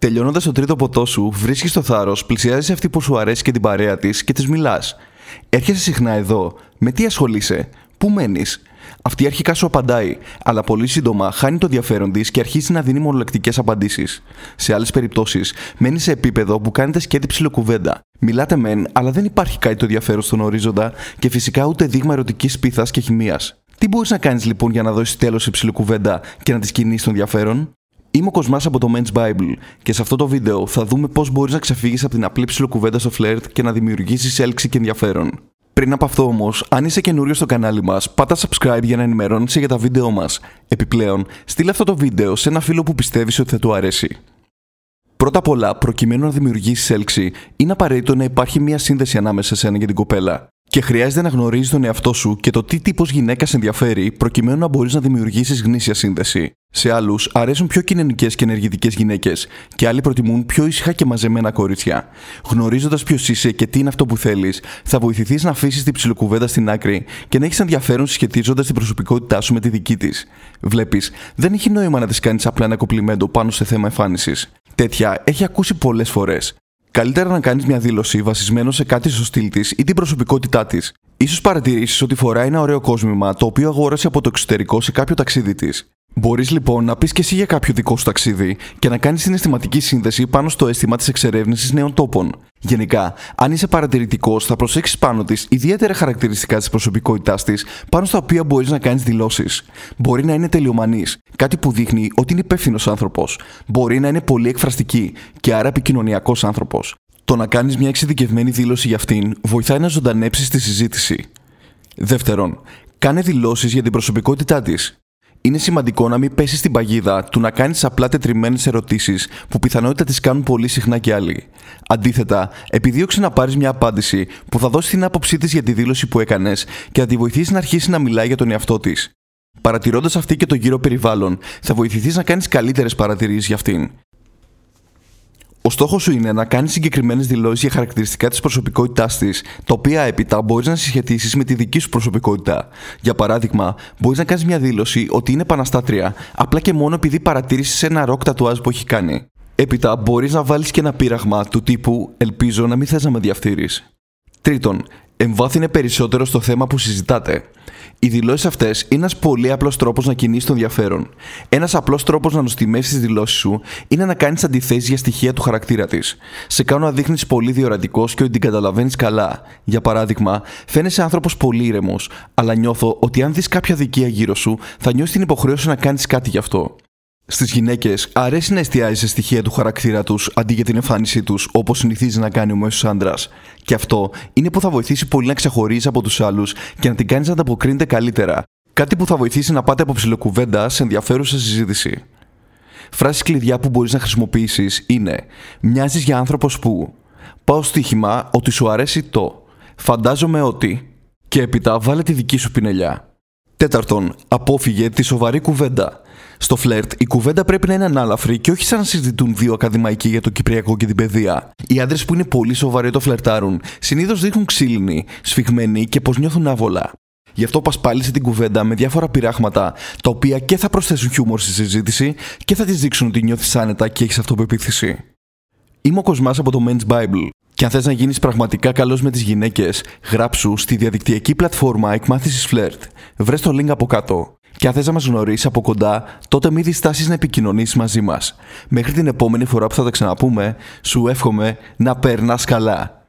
Τελειώνοντας το τρίτο ποτό σου, βρίσκεις το θάρρος, πλησιάζεις αυτή που σου αρέσει και την παρέα της και της μιλάς. Έρχεσαι συχνά εδώ. Με τι ασχολείσαι, Πού μένεις; Αυτή αρχικά σου απαντάει, αλλά πολύ σύντομα χάνει το ενδιαφέρον της και αρχίζει να δίνει μονολεκτικές απαντήσεις. Σε άλλες περιπτώσεις, μένεις σε επίπεδο που κάνετε σκέτη ψιλοκουβέντα. Μιλάτε μεν, αλλά δεν υπάρχει κάτι το ενδιαφέρον στον ορίζοντα και φυσικά ούτε δείγμα ερωτικής πίθα και χημίας. Τι μπορείς να κάνεις λοιπόν για να δώσεις τέλος σε ψιλοκουβέντα και να τη κινήσει τον ενδιαφέρον; Είμαι ο Κοσμάς από το Men's Bible και σε αυτό το βίντεο θα δούμε πώς μπορείς να ξεφύγεις από την απλή ψιλοκουβέντα στο φλερτ και να δημιουργήσεις έλξη και ενδιαφέρον. Πριν από αυτό όμως, αν είσαι καινούριο στο κανάλι μας, πάτα subscribe για να ενημερώνεσαι για τα βίντεό μας. Επιπλέον, στείλε αυτό το βίντεο σε ένα φίλο που πιστεύεις ότι θα του αρέσει. Πρώτα απ' όλα, προκειμένου να δημιουργήσεις έλξη, είναι απαραίτητο να υπάρχει μια σύνδεση ανάμεσα σε ένα και την κοπέλα. Και χρειάζεται να γνωρίζεις τον εαυτό σου και το τι τύπος γυναίκα ενδιαφέρει, προκειμένου να μπορείς να δημιουργήσεις γνήσια σύνδεση. Σε άλλους αρέσουν πιο κοινωνικές και ενεργητικές γυναίκες, και άλλοι προτιμούν πιο ήσυχα και μαζεμένα κορίτσια. Γνωρίζοντας ποιος είσαι και τι είναι αυτό που θέλεις, θα βοηθηθείς να αφήσεις την ψιλοκουβέντα στην άκρη και να έχεις ενδιαφέρον συσχετίζοντας την προσωπικότητά σου με τη δική της. Βλέπεις, δεν έχει νόημα να τη κάνεις απλά ένα κοπλιμέντο πάνω σε θέμα εμφάνισης. Τέτοια έχει ακούσει πολλές φορές. Καλύτερα να κάνεις μια δήλωση βασισμένο σε κάτι στο στυλ της ή την προσωπικότητά της. σω παρατηρήσεις ότι φοράει ένα ωραίο κόσμημα το οποίο αγόρασε από το εξωτερικό σε κάποιο ταξίδι της. Μπορείς λοιπόν να πεις και εσύ για κάποιο δικό σου ταξίδι και να κάνεις συναισθηματική σύνδεση πάνω στο αίσθημα της εξερεύνησης νέων τόπων. Γενικά, αν είσαι παρατηρητικός, θα προσέξεις πάνω της ιδιαίτερα χαρακτηριστικά της προσωπικότητάς της, πάνω στα οποία μπορείς να κάνεις δηλώσεις. Μπορεί να είναι τελειομανής, κάτι που δείχνει ότι είναι υπεύθυνος άνθρωπος. Μπορεί να είναι πολύ εκφραστική και άρα επικοινωνιακός άνθρωπος. Το να κάνεις μια εξειδικευμένη δήλωση για αυτήν βοηθάει να ζωντανέψεις τη συζήτηση. Δεύτερον, κάνε δηλώσεις για την προσωπικότητά της είναι σημαντικό να μην πέσεις στην παγίδα του να κάνεις απλά τετριμένες ερωτήσεις που πιθανότητα τις κάνουν πολύ συχνά και άλλοι. Αντίθετα, επιδίωξε να πάρεις μια απάντηση που θα δώσει την άποψή της για τη δήλωση που έκανες και θα τη βοηθήσεις να αρχίσει να μιλάει για τον εαυτό της. Παρατηρώντας αυτή και το γύρο περιβάλλον, θα βοηθηθείς να κάνεις καλύτερες παρατηρήσεις για αυτήν. Ο στόχος σου είναι να κάνεις συγκεκριμένες δηλώσεις για χαρακτηριστικά της προσωπικότητάς της, τα οποία έπειτα μπορείς να συσχετήσει με τη δική σου προσωπικότητα. Για παράδειγμα, μπορείς να κάνεις μια δήλωση ότι είναι επαναστάτρια, απλά και μόνο επειδή παρατήρησες ένα ροκ τατουάζ που έχει κάνει. Έπειτα, μπορείς να βάλεις και ένα πείραγμα του τύπου Ελπίζω να μην θες να με διαφθείρεις. Τρίτον, εμβάθυνε περισσότερο στο θέμα που συζητάτε. Οι δηλώσεις αυτές είναι ένας πολύ απλός τρόπος να κινήσει τον ενδιαφέρον. Ένας απλός τρόπος να νοστιμεύσει τις δηλώσεις σου είναι να κάνεις αντιθέσεις για στοιχεία του χαρακτήρα της. Σε κάνω να δείχνεις πολύ διορατικός και ότι την καταλαβαίνεις καλά. Για παράδειγμα, φαίνεσαι άνθρωπος πολύ ήρεμος, αλλά νιώθω ότι αν δεις κάποια δικία γύρω σου, θα νιώσεις την υποχρέωση να κάνεις κάτι γι' αυτό. Στις γυναίκες αρέσει να εστιάζει σε στοιχεία του χαρακτήρα τους αντί για την εμφάνισή τους όπως συνηθίζει να κάνει ο μέσος άντρας. Και αυτό είναι που θα βοηθήσει πολύ να ξεχωρίζεις από τους άλλους και να την κάνεις να ανταποκρίνεται καλύτερα. Κάτι που θα βοηθήσει να πάτε από ψηλοκουβέντα σε ενδιαφέρουσα συζήτηση. Φράσει κλειδιά που μπορείς να χρησιμοποιήσεις είναι Μοιάζεις για άνθρωπος που. Πάω στοίχημα ότι σου αρέσει το. Φαντάζομαι ότι. Και έπειτα βάλε τη δική σου πινελιά. Τέταρτον, απόφυγε τη σοβαρή κουβέντα. Στο φλερτ, η κουβέντα πρέπει να είναι ανάλαφρη και όχι σαν να συζητούν δύο ακαδημαϊκοί για το Κυπριακό και την παιδεία. Οι άντρες που είναι πολύ σοβαροί το φλερτάρουν συνήθως δείχνουν ξύλινοι, σφιγμένοι και πως νιώθουν άβολα. Γι' αυτό πα πάλι σε την κουβέντα με διάφορα πειράγματα, τα οποία και θα προσθέσουν χιούμορ στη συζήτηση και θα της δείξουν ότι νιώθεις άνετα και έχεις αυτοπεποίθηση. Είμαι ο Κοσμάς από το Men's Bible. Και αν θες να γίνεις πραγματικά καλός με τις γυναίκες, γράψου στη διαδικτυακή πλατφόρμα εκμάθηση φλερτ. Βρες το link από κάτω. Και αν θες να μας γνωρίσεις από κοντά, τότε μην διστάσεις να επικοινωνήσεις μαζί μας. Μέχρι την επόμενη φορά που θα τα ξαναπούμε, σου εύχομαι να περνάς καλά.